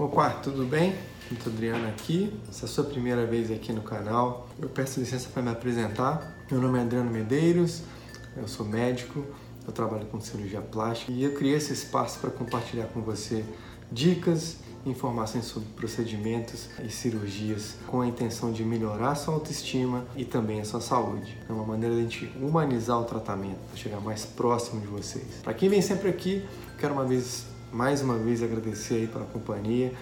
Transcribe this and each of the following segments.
Opa, tudo bem? Muito Adriano aqui. Se é a sua primeira vez aqui no canal, eu peço licença para me apresentar. Meu nome é Adriano Medeiros, eu sou médico, eu trabalho com cirurgia plástica e eu criei esse espaço para compartilhar com você dicas, informações sobre procedimentos e cirurgias com a intenção de melhorar a sua autoestima e também a sua saúde. É uma maneira de a gente humanizar o tratamento, chegar mais próximo de vocês. Para quem vem sempre aqui, quero uma vez mais uma vez agradecer aí pela companhia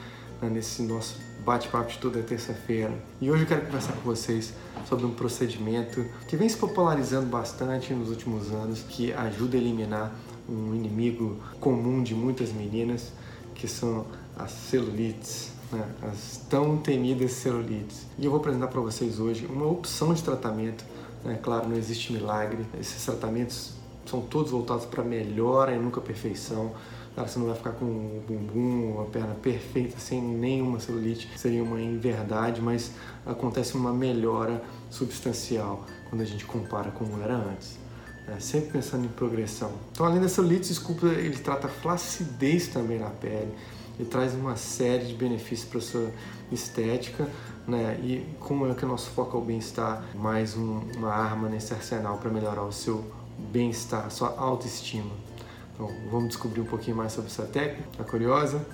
né, nesse nosso bate-papo de toda terça-feira. E hoje eu quero conversar com vocês sobre um procedimento que vem se popularizando bastante nos últimos anos, que ajuda a eliminar um inimigo comum de muitas meninas, que são as celulites. Né, as tão temidas celulites. E eu vou apresentar para vocês hoje uma opção de tratamento. Né? Claro, não existe milagre. Esses tratamentos são todos voltados para melhora e nunca perfeição. Claro, você não vai ficar com o bumbum, uma perna perfeita, sem nenhuma celulite, seria uma inverdade, mas acontece uma melhora substancial quando a gente compara como era antes. É, sempre pensando em progressão. Então, além da celulite, Sculptra ele trata a flacidez também na pele, ele traz uma série de benefícios para a sua estética, né? E como é que o nosso foco é o bem-estar, mais um, uma arma nesse arsenal para melhorar o seu bem-estar, a sua autoestima. Então, vamos descobrir um pouquinho mais sobre essa técnica, tá curiosa?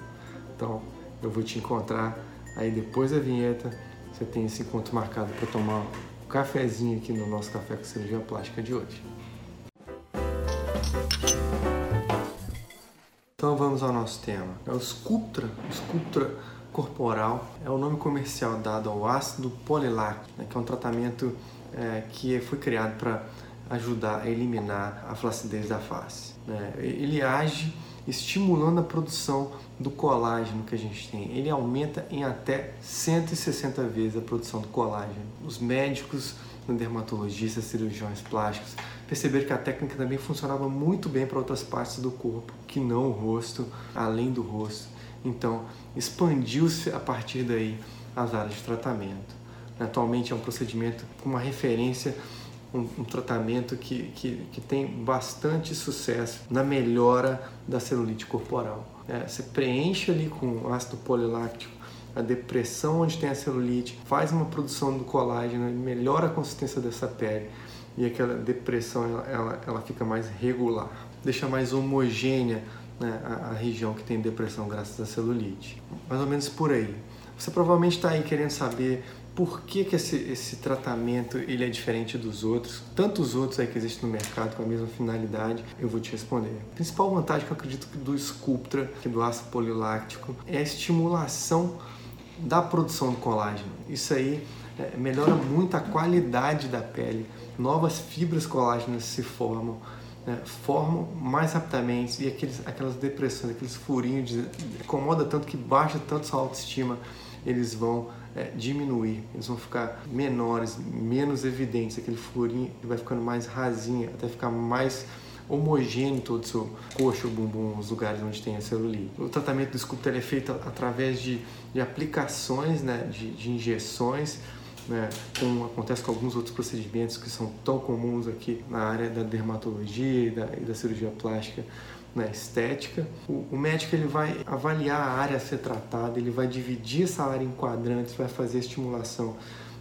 Então, eu vou te encontrar aí depois da vinheta. Você tem esse encontro marcado para tomar um cafezinho aqui no nosso Café com Cirurgia Plástica de hoje. Então vamos ao nosso tema. É o Sculptra, Sculptra corporal é o nome comercial dado ao ácido poliláctico, né, que é um tratamento é, que foi criado para ajudar a eliminar a flacidez da face. Né? Ele age estimulando a produção do colágeno que a gente tem. Ele aumenta em até 160 vezes a produção do colágeno. Os médicos, dermatologistas, cirurgiões plásticos perceberam que a técnica também funcionava muito bem para outras partes do corpo, que não o rosto, além do rosto. Então, expandiu-se a partir daí as áreas de tratamento. Atualmente é um procedimento com uma referência um, um tratamento que, que, que, tem bastante sucesso na melhora da celulite corporal. É, você preenche ali com ácido poliláctico a depressão onde tem a celulite, faz uma produção do colágeno, melhora a consistência dessa pele e aquela depressão ela, ela, ela fica mais regular, deixa mais homogênea né, a, a, região que tem depressão graças à celulite. Mais ou menos por aí. Você provavelmente está aí querendo saber por que, que esse, esse tratamento ele é diferente dos outros, tantos outros aí que existem no mercado com a mesma finalidade, eu vou te responder. A principal vantagem que eu acredito que do Sculptra, que do ácido poliláctico, é a estimulação da produção do colágeno. Isso aí é, melhora muito a qualidade da pele, novas fibras colágenas se formam, né, formam mais rapidamente e aqueles, aquelas depressões, aqueles furinhos, de, incomoda tanto que baixa tanto sua autoestima, eles vão é, diminuir, eles vão ficar menores, menos evidentes, aquele furinho vai ficando mais rasinho, até ficar mais homogêneo todo o seu coxo, bumbum, os lugares onde tem a celulite. O tratamento do Sculptor é feito através de, de aplicações, né, de, de injeções, né, como acontece com alguns outros procedimentos que são tão comuns aqui na área da dermatologia e da, e da cirurgia plástica na estética. O, o, médico ele vai avaliar a área a ser tratada, ele vai dividir essa área em quadrantes, vai fazer estimulação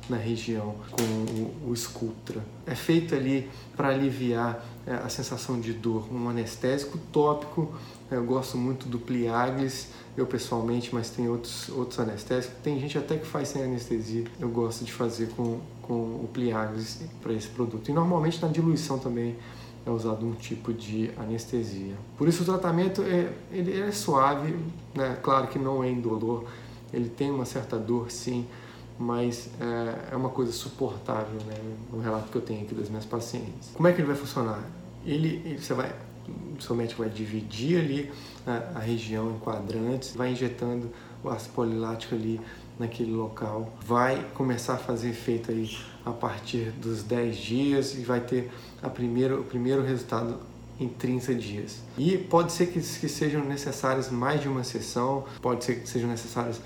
na região com o, o Sculptra. É feito ali para aliviar é, a sensação de dor, um anestésico tópico. Eu gosto muito do Pliaglis, eu pessoalmente, mas tem outros, outros anestésicos. Tem gente até que faz sem anestesia. Eu gosto de fazer com, com o Pliaglis para esse produto. E normalmente na diluição também é usado um tipo de anestesia. Por isso o tratamento é, ele é suave, né? claro que não é indolor, ele tem uma certa dor sim, mas é, é uma coisa suportável, né? no relato que eu tenho aqui das minhas pacientes. Como é que ele vai funcionar? Ele, você vai, o seu médico vai dividir ali a, a região em quadrantes, vai injetando ácido polilático ali naquele local, vai começar a fazer efeito aí a partir dos 10 dias e vai ter a primeiro, o primeiro resultado em 30 dias. E pode ser que, que sejam necessárias mais de uma sessão, pode ser que sejam necessárias.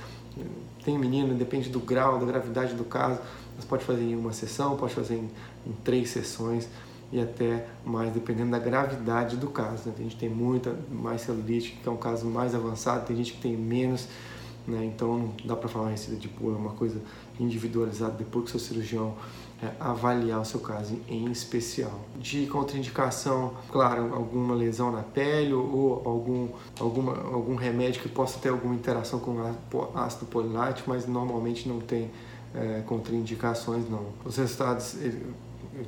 Tem menino, depende do grau, da gravidade do caso, mas pode fazer em uma sessão, pode fazer em, em três sessões e até mais, dependendo da gravidade do caso. Né? Tem gente tem muita mais celulite, que é um caso mais avançado, tem gente que tem menos né? Então não dá para falar receita de bolo, é uma coisa individualizada depois que o seu cirurgião é, avaliar o seu caso em especial. De contraindicação, claro, alguma lesão na pele ou algum, alguma, algum remédio que possa ter alguma interação com ácido polilático, mas normalmente não tem é, contraindicações não. Os resultados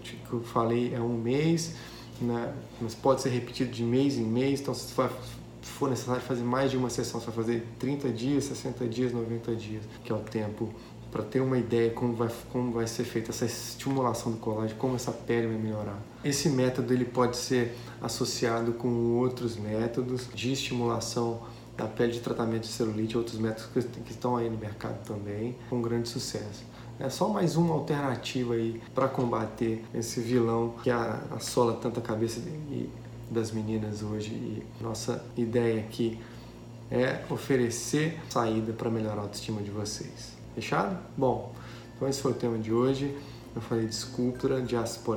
que eu falei é um mês, né? mas pode ser repetido de mês em mês, então for, necessário fazer mais de uma sessão, vai fazer 30 dias, 60 dias, 90 dias, que é o tempo para ter uma ideia como vai, como vai ser feita essa estimulação do colágeno, como essa pele vai melhorar. Esse método ele pode ser associado com outros métodos de estimulação da pele de tratamento de celulite, outros métodos que, estão aí no mercado também, com grande sucesso. É só mais uma alternativa aí para combater esse vilão que assola tanta cabeça de, das meninas hoje. E nossa ideia aqui é oferecer saída para melhorar a autoestima de vocês. Fechado? Bom, então esse foi o tema de hoje. Eu falei de escultura, de ácido.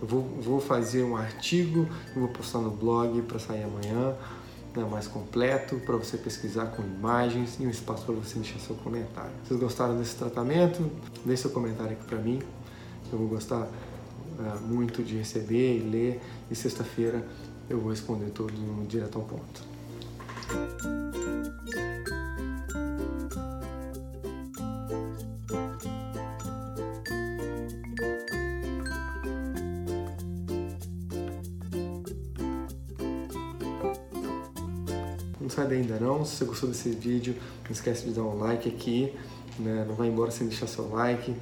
Eu vou, vou fazer um artigo, eu vou postar no blog para sair amanhã, né, mais completo, para você pesquisar com imagens e um espaço para você deixar seu comentário. Vocês gostaram desse tratamento? Deixe seu comentário aqui para mim. Eu vou gostar muito de receber e ler. E sexta-feira eu vou responder tudo direto ao ponto. Não sai daí ainda não. Se você gostou desse vídeo, não esquece de dar um like aqui. Né? Não vai embora sem deixar seu like,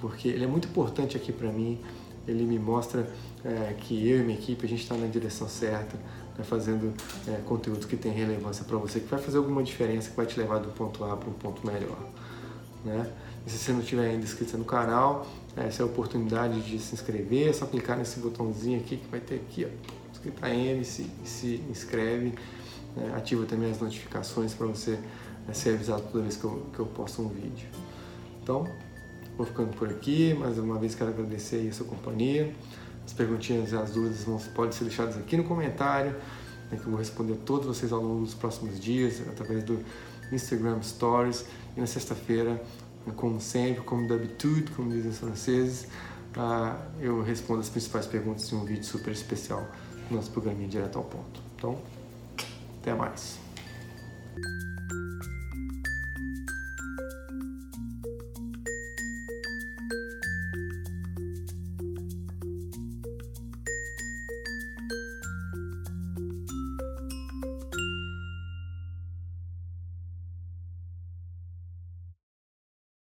porque ele é muito importante aqui para mim. Ele me mostra é, que eu e minha equipe a gente está na direção certa, né? fazendo é, conteúdo que tem relevância para você, que vai fazer alguma diferença, que vai te levar do ponto A para um ponto melhor. Né? E se você não tiver ainda inscrito no canal, essa é a oportunidade de se inscrever, é só clicar nesse botãozinho aqui que vai ter aqui, ó, escrito M, se, se inscreve né? Ativa também as notificações para você né, ser avisado toda vez que eu, que eu posto um vídeo. Então, vou ficando por aqui. Mais uma vez quero agradecer a sua companhia. As perguntinhas e as dúvidas vão, podem ser deixadas aqui no comentário, né, que eu vou responder a todos vocês ao longo dos próximos dias, através do Instagram Stories. E na sexta-feira, né, como sempre, como d'habitude, como dizem os franceses, uh, eu respondo as principais perguntas em um vídeo super especial no nosso programinha direto ao ponto. Então, até mais.